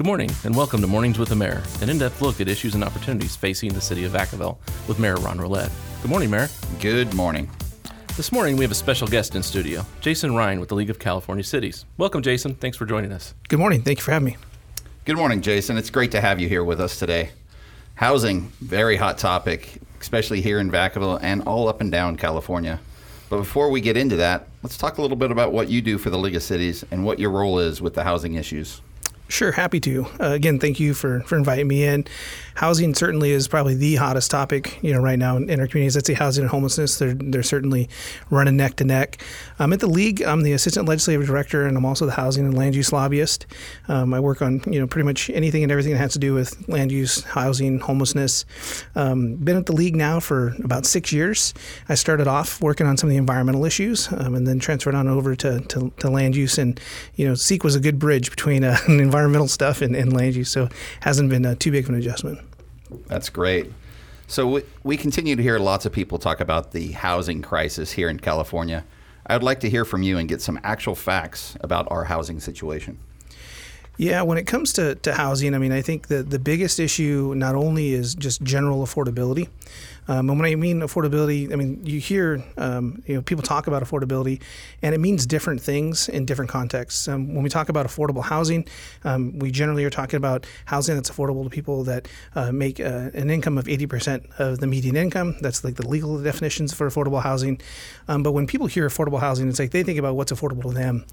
Good morning, and welcome to Mornings with the Mayor, an in depth look at issues and opportunities facing the city of Vacaville with Mayor Ron Rowlett. Good morning, Mayor. Good morning. This morning we have a special guest in studio, Jason Rhine with the League of California Cities. Welcome, Jason. Thanks for joining us. Good morning. Thank you for having me. Good morning, Jason. It's great to have you here with us today. Housing, very hot topic, especially here in Vacaville and all up and down California. But before we get into that, let's talk a little bit about what you do for the League of Cities and what your role is with the housing issues. Sure, happy to. Uh, again, thank you for, for inviting me in. Housing certainly is probably the hottest topic, you know, right now in, in our communities. I'd say housing and homelessness, they're, they're certainly running neck to neck. I'm at the league. I'm the assistant legislative director, and I'm also the housing and land use lobbyist. Um, I work on, you know, pretty much anything and everything that has to do with land use, housing, homelessness. Um, been at the league now for about six years. I started off working on some of the environmental issues, um, and then transferred on over to, to, to, land use. And, you know, CEQA was a good bridge between uh, environmental stuff and, and land use, so hasn't been uh, too big of an adjustment. That's great. So we, we continue to hear lots of people talk about the housing crisis here in California. I would like to hear from you and get some actual facts about our housing situation. Yeah, when it comes to, to housing, I mean, I think that the biggest issue not only is just general affordability, um, and when I mean affordability, I mean you hear um, you know people talk about affordability, and it means different things in different contexts. Um, when we talk about affordable housing, um, we generally are talking about housing that's affordable to people that uh, make uh, an income of 80% of the median income. That's like the legal definitions for affordable housing. Um, but when people hear affordable housing, it's like they think about what's affordable to them,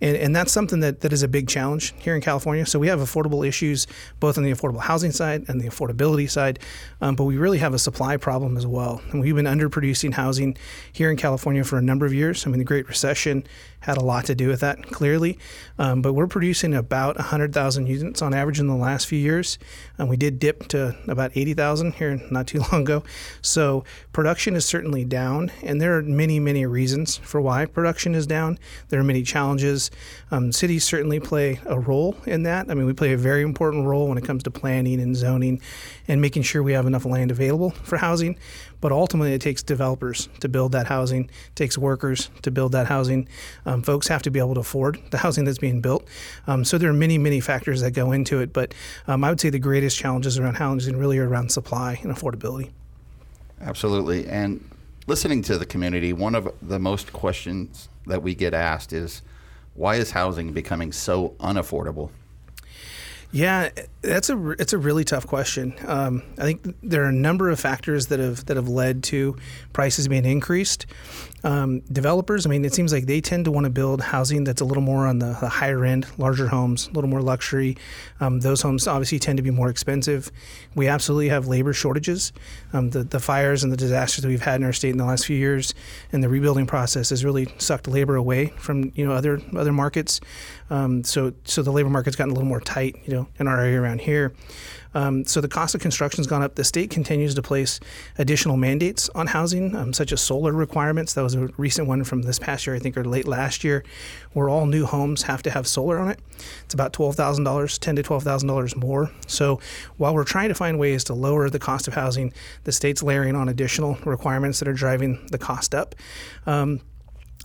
and, and that's something that, that is a big challenge here in California. So we have affordable issues both on the affordable housing side and the affordability side, um, but we really have a supply problem problem as well. And we've been underproducing housing here in California for a number of years. I mean, the Great Recession had a lot to do with that, clearly. Um, but we're producing about 100,000 units on average in the last few years. And we did dip to about 80,000 here not too long ago. So production is certainly down. And there are many, many reasons for why production is down. There are many challenges. Um, cities certainly play a role in that. I mean, we play a very important role when it comes to planning and zoning and making sure we have enough land available for housing. But ultimately, it takes developers to build that housing, it takes workers to build that housing. Um, folks have to be able to afford the housing that's being built. Um, so there are many, many factors that go into it. But um, I would say the greatest challenges around housing really are around supply and affordability. Absolutely. And listening to the community, one of the most questions that we get asked is why is housing becoming so unaffordable? Yeah, that's a it's a really tough question. Um, I think there are a number of factors that have that have led to prices being increased. Um, developers, I mean, it seems like they tend to want to build housing that's a little more on the, the higher end, larger homes, a little more luxury. Um, those homes obviously tend to be more expensive. We absolutely have labor shortages. Um, the, the fires and the disasters that we've had in our state in the last few years, and the rebuilding process has really sucked labor away from you know other other markets. Um, so so the labor market's gotten a little more tight, you know, in our area around here. Um, so the cost of construction has gone up. The state continues to place additional mandates on housing, um, such as solar requirements. That was a recent one from this past year, I think, or late last year, where all new homes have to have solar on it. It's about twelve thousand dollars, ten to twelve thousand dollars more. So while we're trying to find ways to lower the cost of housing, the state's layering on additional requirements that are driving the cost up. Um,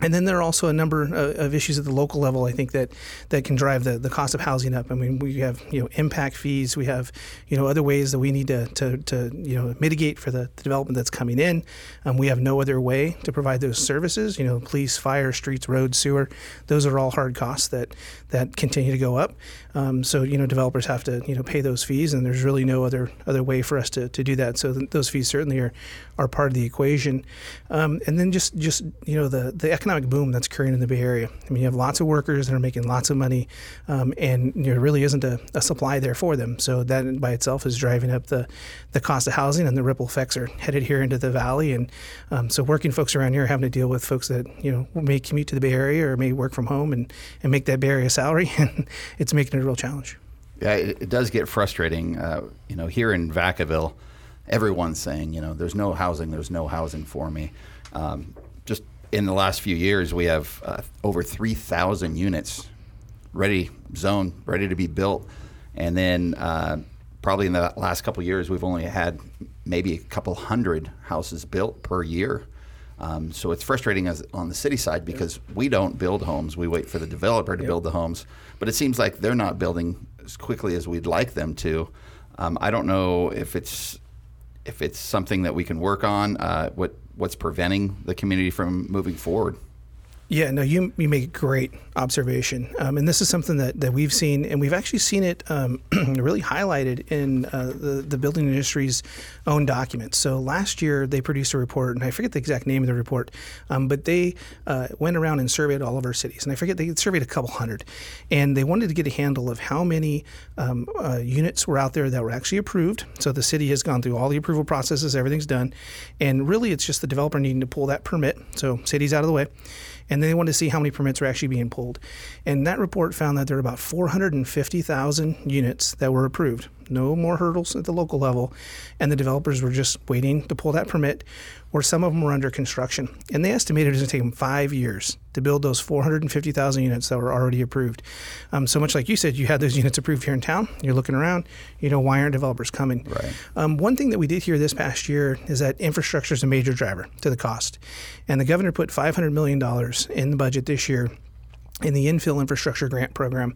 and then there are also a number of issues at the local level, I think, that, that can drive the, the cost of housing up. I mean, we have, you know, impact fees. We have, you know, other ways that we need to, to, to you know, mitigate for the, the development that's coming in. Um, we have no other way to provide those services. You know, police, fire, streets, roads, sewer. Those are all hard costs that, that continue to go up. Um, so, you know, developers have to, you know, pay those fees, and there's really no other other way for us to, to do that. So th- those fees certainly are, are part of the equation. Um, and then just, just, you know, the, the economic boom that's occurring in the Bay Area. I mean, you have lots of workers that are making lots of money, um, and there really isn't a, a, supply there for them. So that by itself is driving up the, the cost of housing, and the ripple effects are headed here into the valley. And um, so working folks around here are having to deal with folks that you know may commute to the Bay Area or may work from home and, and make that Bay Area salary, and it's making it a real challenge. Yeah, it, it does get frustrating. Uh, you know, here in Vacaville, everyone's saying, you know, there's no housing, there's no housing for me. Um, just in the last few years, we have uh, over 3,000 units ready, zoned, ready to be built. And then uh, probably in the last couple years, we've only had maybe a couple hundred houses built per year. Um, so it's frustrating as on the city side because we don't build homes. We wait for the developer to yep. build the homes. But it seems like they're not building as quickly as we'd like them to. Um, I don't know if it's if it's something that we can work on. Uh, what what's preventing the community from moving forward? Yeah, no, you you make a great observation, um, and this is something that, that we've seen, and we've actually seen it um, really highlighted in uh, the the building industry's own documents. So last year they produced a report, and I forget the exact name of the report, um, but they uh, went around and surveyed all of our cities, and I forget they surveyed a couple hundred, and they wanted to get a handle of how many um, uh, units were out there that were actually approved. So the city has gone through all the approval processes, everything's done, and really it's just the developer needing to pull that permit. So city's out of the way and they wanted to see how many permits were actually being pulled. And that report found that there were about 450,000 units that were approved. No more hurdles at the local level, and the developers were just waiting to pull that permit, or some of them were under construction. And they estimated it was going to take them five years to build those 450,000 units that were already approved. Um, so much like you said, you had those units approved here in town. You're looking around, you know, why aren't developers coming? Right. Um, one thing that we did here this past year is that infrastructure is a major driver to the cost, and the governor put 500 million dollars in the budget this year in the infill infrastructure grant program,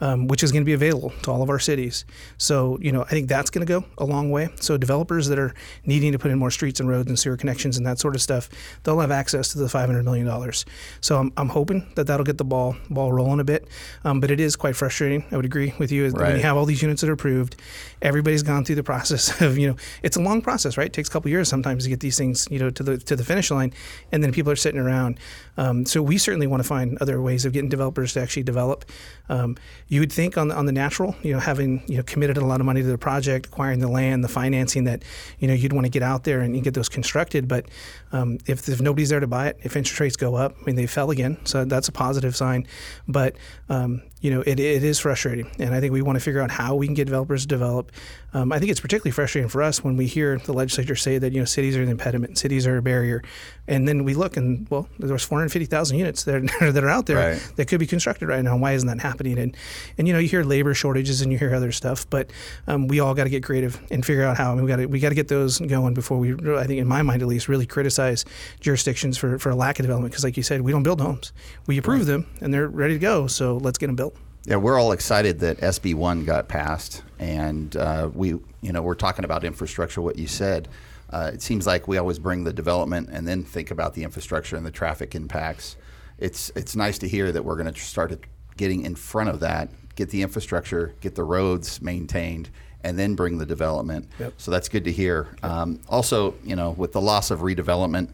um, which is going to be available to all of our cities. So, you know, I think that's going to go a long way. So, developers that are needing to put in more streets and roads and sewer connections and that sort of stuff, they'll have access to the $500 million. So, I'm, I'm hoping that that'll get the ball ball rolling a bit. Um, but it is quite frustrating. I would agree with you. Right. When you have all these units that are approved, everybody's gone through the process of, you know, it's a long process, right? It takes a couple years sometimes to get these things, you know, to the to the finish line, and then people are sitting around. Um, so, we certainly want to find other ways of getting developers to actually develop. Um, you would think on the, on the natural, you know, having you know committed a lot of money to the project, acquiring the land, the financing, that you know you'd want to get out there and get those constructed. But um, if, if nobody's there to buy it, if interest rates go up, I mean they fell again, so that's a positive sign. But um, you know, it, it is frustrating. And I think we want to figure out how we can get developers to develop. Um, I think it's particularly frustrating for us when we hear the legislature say that, you know, cities are an impediment, cities are a barrier. And then we look and, well, there's 450,000 units that are, that are out there right. that could be constructed right now. Why isn't that happening? And, and you know, you hear labor shortages and you hear other stuff, but um, we all got to get creative and figure out how. I mean, we got to we got to get those going before we, I think, in my mind at least, really criticize jurisdictions for, for a lack of development. Because, like you said, we don't build homes. We approve right. them and they're ready to go. So let's get them built. Yeah, we're all excited that SB one got passed, and uh, we, you know, we're talking about infrastructure. What you said, uh, it seems like we always bring the development and then think about the infrastructure and the traffic impacts. It's it's nice to hear that we're going to start getting in front of that, get the infrastructure, get the roads maintained, and then bring the development. Yep. So that's good to hear. Um, also, you know, with the loss of redevelopment,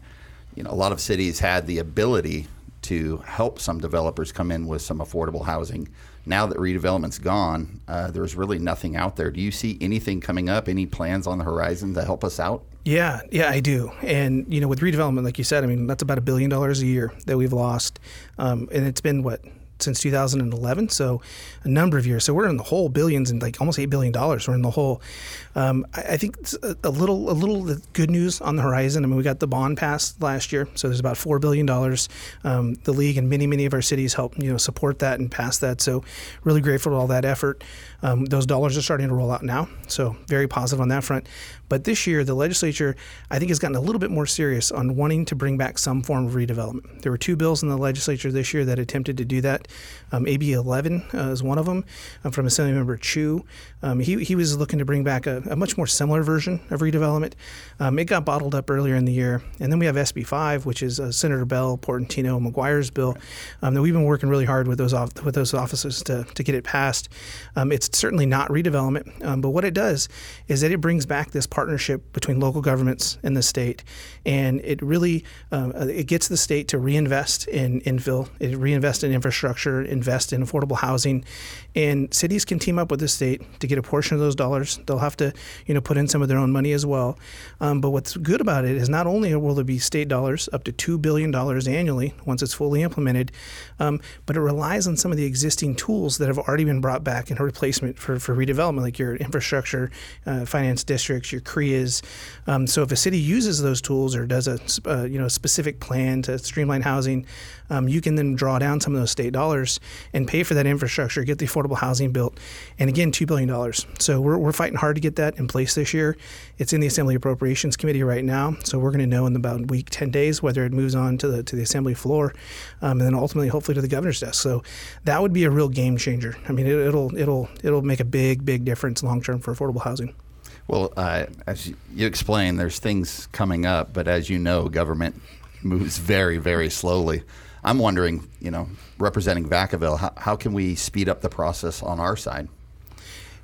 you know, a lot of cities had the ability to help some developers come in with some affordable housing now that redevelopment's gone, uh, there's really nothing out there. Do you see anything coming up? Any plans on the horizon to help us out? Yeah, yeah, I do. And you know, with redevelopment, like you said, I mean, that's about a billion dollars a year that we've lost, um, and it's been what since 2011, so a number of years. So we're in the hole billions and like almost eight billion dollars. We're in the hole. Um, I, I, think a, a, little a little good news on the horizon. I mean, we got the bond passed last year, so there's about four billion dollars. Um, the league and many many of our cities help you know support that and pass that. So really grateful to all that effort. Um, those dollars are starting to roll out now, so very positive on that front. But this year, the legislature, I think, has gotten a little bit more serious on wanting to bring back some form of redevelopment. There were two bills in the legislature this year that attempted to do that. Um, AB 11 uh, is one of them um, from Assemblymember Chiu. Um, he, he was looking to bring back a, a much more similar version of redevelopment. Um, it got bottled up earlier in the year. And then we have SB 5, which is uh, Senator Beall, Portantino, McGuire's bill um, that we've been working really hard with those, off, with those offices to, to get it passed. Um, it's certainly not redevelopment, but what it does is that it brings back this partnership between local governments and the state, and it really uh, it gets the state to reinvest in infill, it reinvest in infrastructure, invest in affordable housing, and cities can team up with the state to get a portion of those dollars. They'll have to you know put in some of their own money as well. Um, but what's good about it is not only will there be state dollars up to two billion dollars annually once it's fully implemented, um, but it relies on some of the existing tools that have already been brought back in a replacement for, for redevelopment, like your infrastructure, uh, finance districts, your CRIAs. Um, so if a city uses those tools or does a uh, you know specific plan to streamline housing, um, you can then draw down some of those state dollars dollars and pay for that infrastructure, get the affordable housing built, and again, two billion dollars. So we're, we're fighting hard to get that in place this year. It's in the Assembly Appropriations Committee right now, so we're going to know in about week, ten days whether it moves on to the to the Assembly floor, um, and then ultimately, hopefully, to the governor's desk. So that would be a real game changer. I mean, it, it'll it'll it'll make a big big difference long term for affordable housing. Well, uh, as you explained, there's things coming up, but as you know, government moves very, very slowly. I'm wondering, you know, representing Vacaville, how, how can we speed up the process on our side?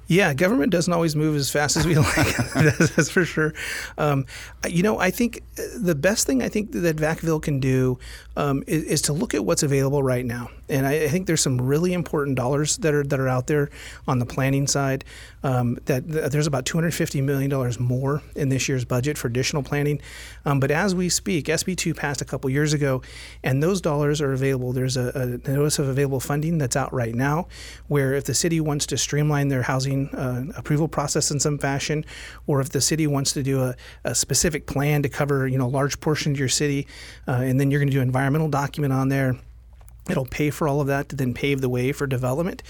Yeah, government doesn't always move as fast as we like. that's, for sure. Um, you know, I think uh, the best thing I think that Vacaville can do um, is, is, to look at what's available right now. And I, I, think there's some really important dollars that are that are out there on the planning side. Um, that, that, there's about 250 million dollars more in this year's budget for additional planning. Um, but as we speak, SB2 passed a couple years ago, and those dollars are available. There's a, a notice of available funding that's out right now, where if the city wants to streamline their uh, approval process in some fashion, or if the city wants to do a, a specific plan to cover you know a large portion of your city, uh, and then you're going to do an environmental document on there It'll pay for all of that to then pave the way for development.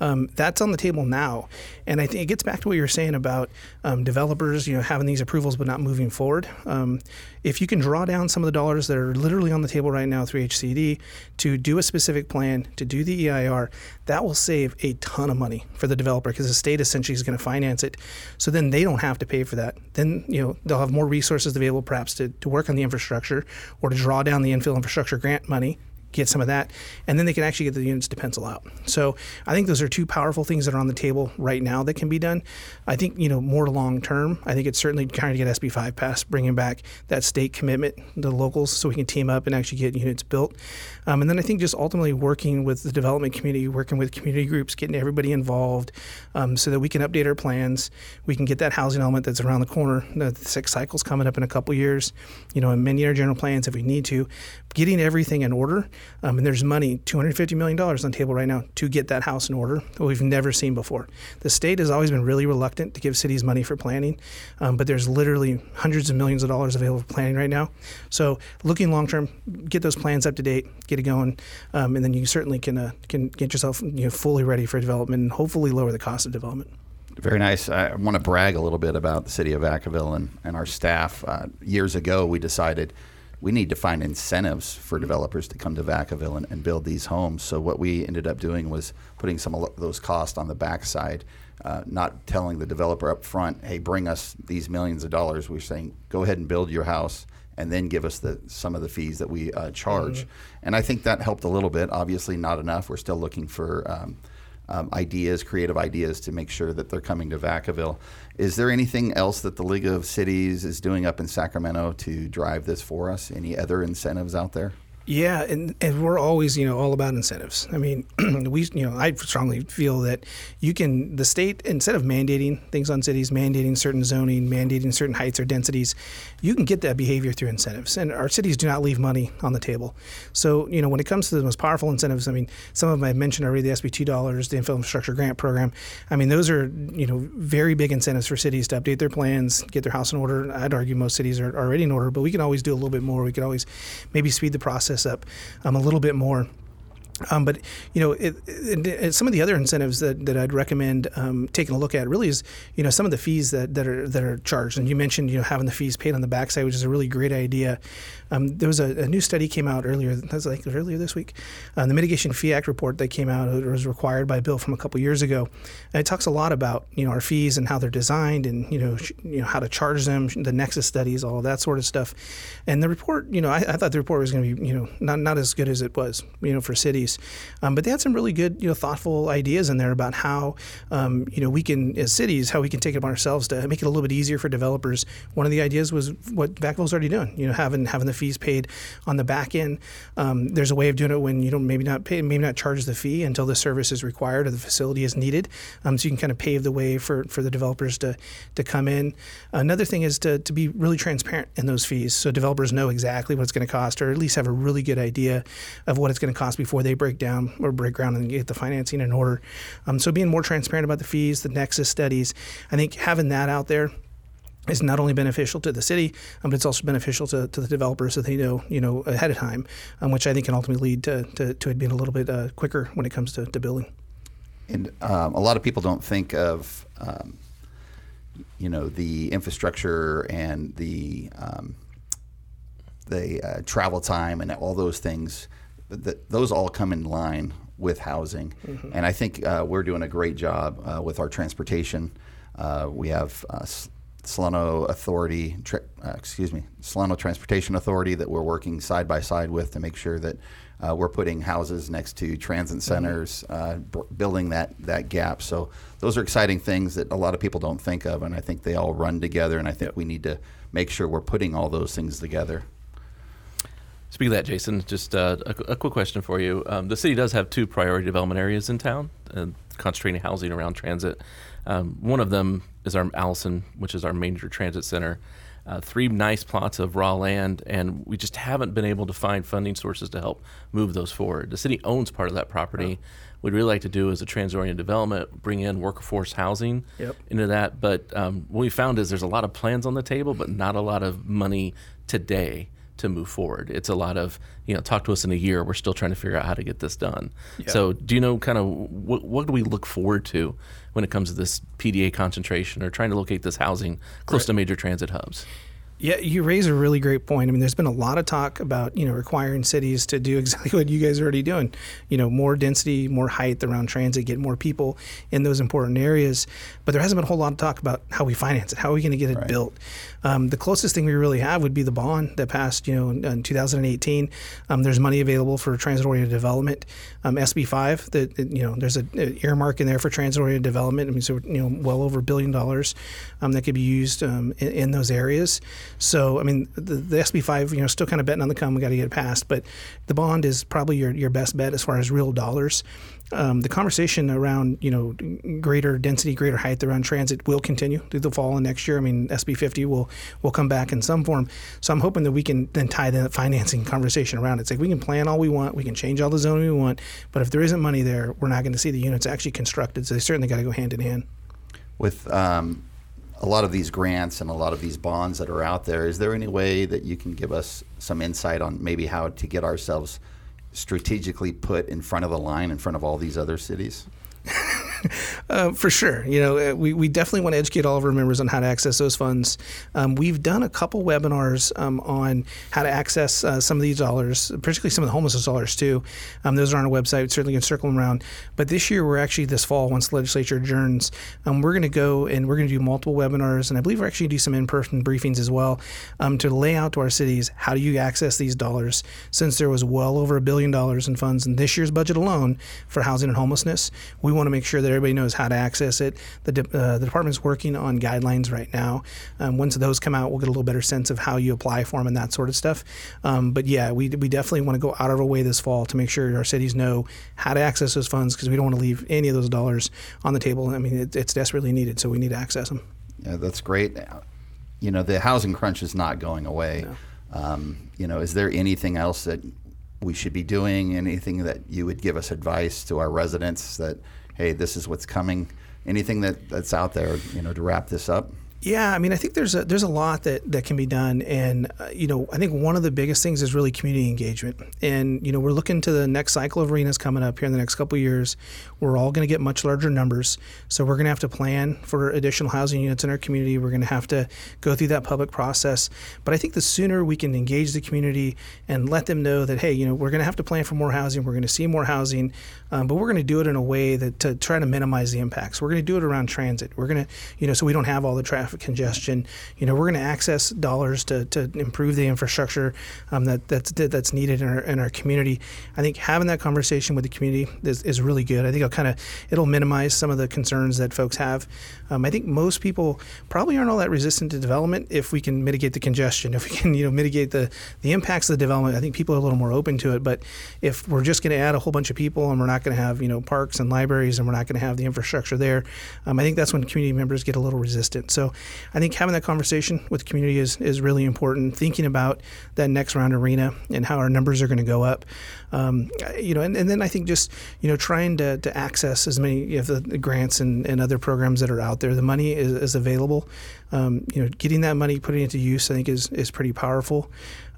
Um, that's on the table now, and I think it gets back to what you were saying about um, developers, you know, having these approvals but not moving forward. Um, if you can draw down some of the dollars that are literally on the table right now through HCD to do a specific plan, to do the EIR, that will save a ton of money for the developer because the state essentially is going to finance it. So then they don't have to pay for that. Then you know they'll have more resources available perhaps to, to work on the infrastructure or to draw down the infill infrastructure grant money get some of that, and then they can actually get the units to pencil out. So I think those are two powerful things that are on the table right now that can be done. I think you know more long term. I think it's certainly trying to get SB five passed, bringing back that state commitment to the locals, so we can team up and actually get units built. Um, and then I think just ultimately working with the development community, working with community groups, getting everybody involved, um, so that we can update our plans. We can get that housing element that's around the corner. The six cycles coming up in a couple years. You know, amending our general plans if we need to, getting everything in order um, and there's money, $250 million on the table right now to get that house in order that we've never seen before. The state has always been really reluctant to give cities money for planning, um, but there's literally hundreds of millions of dollars available for planning right now. So looking long term, get those plans up to date, get it going, um, and then you certainly can, uh, can get yourself you know, fully ready for development and hopefully lower the cost of development. Very nice. I want to brag a little bit about the city of Vacaville and, and our staff. Uh, years ago, we decided – we need to find incentives for developers to come to Vacaville and, and, build these homes. So what we ended up doing was putting some of those costs on the backside, uh, not telling the developer up front, hey, bring us these millions of dollars. We're saying, go ahead and build your house and then give us the some of the fees that we uh, charge. Mm-hmm. And I think that helped a little bit. Obviously, not enough. We're still looking for um, um, ideas, creative ideas to make sure that they're coming to Vacaville. Is there anything else that the League of Cities is doing up in Sacramento to drive this for us? Any other incentives out there? Yeah, and, and we're always, you know, all about incentives. I mean, we, you know, I strongly feel that you can, the state, instead of mandating things on cities, mandating certain zoning, mandating certain heights or densities, you can get that behavior through incentives. And our cities do not leave money on the table. So, you know, when it comes to the most powerful incentives, I mean, some of them I mentioned already, the SB2 dollars, the infrastructure grant program. I mean, those are, you know, very big incentives for cities to update their plans, get their house in order. I'd argue most cities are already in order, but we can always do a little bit more. We could always maybe speed the process up um, a little bit more. Um, but you know, it, it, it, some of the other incentives that, that I'd recommend um, taking a look at really is you know some of the fees that, that are that are charged. And you mentioned you know having the fees paid on the backside, which is a really great idea. Um, there was a, a, new study came out earlier, that was like earlier this week, uh, the Mitigation Fee Act report that came out. It was required by a bill from a couple years ago, and it talks a lot about you know our fees and how they're designed, and you know sh- you know how to charge them, the nexus studies, all that sort of stuff. And the report, you know, I, I thought the report was going to be you know not not as good as it was, you know, for cities, um, but they had some really good you know thoughtful ideas in there about how um, you know we can as cities how we can take it upon ourselves to make it a little bit easier for developers. One of the ideas was what Vacaville's already doing, you know, having having the fees paid on the back end. Um, there's a way of doing it when you don't maybe not pay, maybe not charge the fee until the service is required or the facility is needed. Um, so you can kind of pave the way for, for the developers to, to come in. Another thing is to, to be really transparent in those fees so developers know exactly what it's going to cost or at least have a really good idea of what it's going to cost before they break down or break ground and get the financing in order. Um, so being more transparent about the fees, the nexus studies, I think having that out there is not only beneficial to the city, um, but it's also beneficial to, to the developers that they know, you know, ahead of time, um, which I think can ultimately lead to, to, to it being a little bit uh, quicker when it comes to, to building. And um, a lot of people don't think of, um, you know, the infrastructure and the um, the uh, travel time and all those things. Those all come in line with housing, mm-hmm. and I think uh, we're doing a great job uh, with our transportation. Uh, we have uh, Solano Authority, tra- uh, excuse me, Solano Transportation Authority that we're working side by side with to make sure that uh, we're putting houses next to transit mm-hmm. centers, uh, b- building that that gap. So those are exciting things that a lot of people don't think of, and I think they all run together. And I think we need to make sure we're putting all those things together. Speaking of that, Jason, just uh, a, a, quick question for you. Um, the city does have two priority development areas in town, uh, concentrating housing around transit. Um, one of them is our Allison, which is our major transit center. Uh, three nice plots of raw land, and we just haven't been able to find funding sources to help move those forward. The city owns part of that property. Oh. What we'd really like to do is a trans-oriented development, bring in workforce housing yep. into that. But um, what we found is there's a lot of plans on the table, but not a lot of money today to move forward. It's a lot of, you know, talk to us in a year. We're still trying to figure out how to get this done. Yeah. So, do you know kind of what, what do we look forward to when it comes to this PDA concentration or trying to locate this housing close right. to major transit hubs? Yeah, you raise a really great point. I mean, there's been a lot of talk about you know requiring cities to do exactly what you guys are already doing. You know, more density, more height around transit, get more people in those important areas. But there hasn't been a whole lot of talk about how we finance it. How are we going to get it right. built? Um, the closest thing we really have would be the bond that passed, you know, in, in 2018. Um, there's money available for transit-oriented development. Um, SB5, that you know, there's an earmark in there for transit-oriented development. I mean, so you know, well over a billion dollars um, that could be used um, in, in, those areas. So, I mean, the, the SB5, you know, still kind of betting on the come. We got to get it passed, but the bond is probably your your best bet as far as real dollars um, the conversation around you know greater density, greater height around transit will continue through the fall and next year. I mean, SB 50 will will come back in some form. So I'm hoping that we can then tie the financing conversation around it. It's like we can plan all we want, we can change all the zoning we want, but if there isn't money there, we're not going to see the units actually constructed. So they certainly got to go hand in hand. With um, a lot of these grants and a lot of these bonds that are out there, is there any way that you can give us some insight on maybe how to get ourselves strategically put in front of the line in front of all these other cities? uh, for sure. You know, uh, we, we definitely want to educate all of our members on how to access those funds. Um, we've done a couple webinars um, on how to access uh, some of these dollars, particularly some of the homelessness dollars too. Um, those are on our website. We certainly can circle them around. But this year, we're actually this fall, once the legislature adjourns, um, we're going to go and we're going to do multiple webinars, and I believe we're actually going to do some in-person briefings as well um, to lay out to our cities how do you access these dollars. Since there was well over a billion dollars in funds in this year's budget alone for housing and homelessness, we want to make sure that everybody knows how to access it. The, de- uh, the department's working on guidelines right now. Um, once those come out, we'll get a little better sense of how you apply for them and that sort of stuff. Um, but yeah, we, we definitely want to go out of our way this fall to make sure our cities know how to access those funds because we don't want to leave any of those dollars on the table. I mean, it, it's desperately needed, so we need to access them. Yeah, that's great. You know, the housing crunch is not going away. No. Um, you know, is there anything else that we should be doing? Anything that you would give us advice to our residents that hey, this is what's coming. Anything that, that's out there, you know, to wrap this up? Yeah, I mean, I think there's a there's a lot that, that can be done, and uh, you know, I think one of the biggest things is really community engagement. And you know, we're looking to the next cycle of RHNAs coming up here in the next couple years. We're all going to get much larger numbers, so we're going to have to plan for additional housing units in our community. We're going to have to go through that public process. But I think the sooner we can engage the community and let them know that hey, you know, we're going to have to plan for more housing. We're going to see more housing, um, but we're going to do it in a way that to try to minimize the impacts. We're going to do it around transit. We're going to, you know, so we don't have all the traffic traffic congestion. You know, we're going to access dollars to, to improve the infrastructure um, that that's that's needed in our, in our community. I think having that conversation with the community is, is really good. I think it'll kind of it'll minimize some of the concerns that folks have. Um, I think most people probably aren't all that resistant to development if we can mitigate the congestion, if we can you know mitigate the the impacts of the development. I think people are a little more open to it. But if we're just going to add a whole bunch of people and we're not going to have you know parks and libraries and we're not going to have the infrastructure there, um, I think that's when community members get a little resistant. So I think having that conversation with the community is, is really important. Thinking about that next round RHNA and how our numbers are going to go up. Um, you know, and, and then I think just you know trying to, to access as many of the, the grants and, and other programs that are out there. The money is, is available. Um, you know, getting that money, putting it to use, I think is is pretty powerful.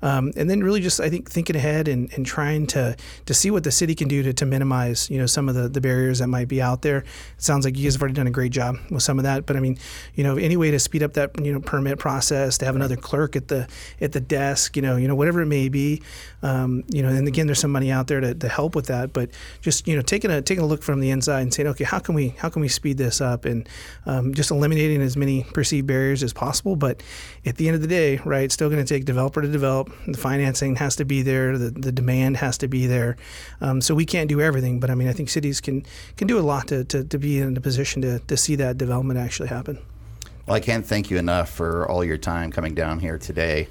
Um, and then really just I think thinking ahead and, and trying to to see what the city can do to, to minimize you know some of the, the barriers that might be out there. It sounds like you guys have already done a great job with some of that, but I mean you know any way to speed up that you know permit process, to have another clerk at the at the desk, you know you know whatever it may be, um, you know and again there's some money out there to, to help with that, but just you know taking a taking a look from the inside and saying okay how can we how can we speed this up and um, just eliminating as many perceived barriers as possible, but at the end of the day right it's still going to take developer to develop the financing has to be there. The, the demand has to be there. Um, so we can't do everything, but I mean, I think cities can can do a lot to, to, to be in a position to, to see that development actually happen. Well, I can't thank you enough for all your time coming down here today.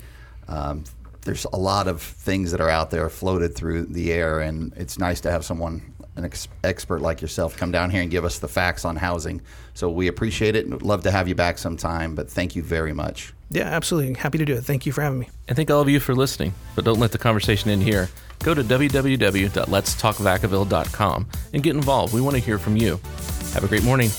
Um, there's a lot of things that are out there floated through the air, and it's nice to have someone, an ex- expert like yourself, come down here and give us the facts on housing. So we appreciate it and love to have you back sometime, but thank you very much. Yeah, absolutely. Happy to do it. Thank you for having me. And thank all of you for listening. But don't let the conversation end here. Go to www.letstalkvacaville.com and get involved. We want to hear from you. Have a great morning.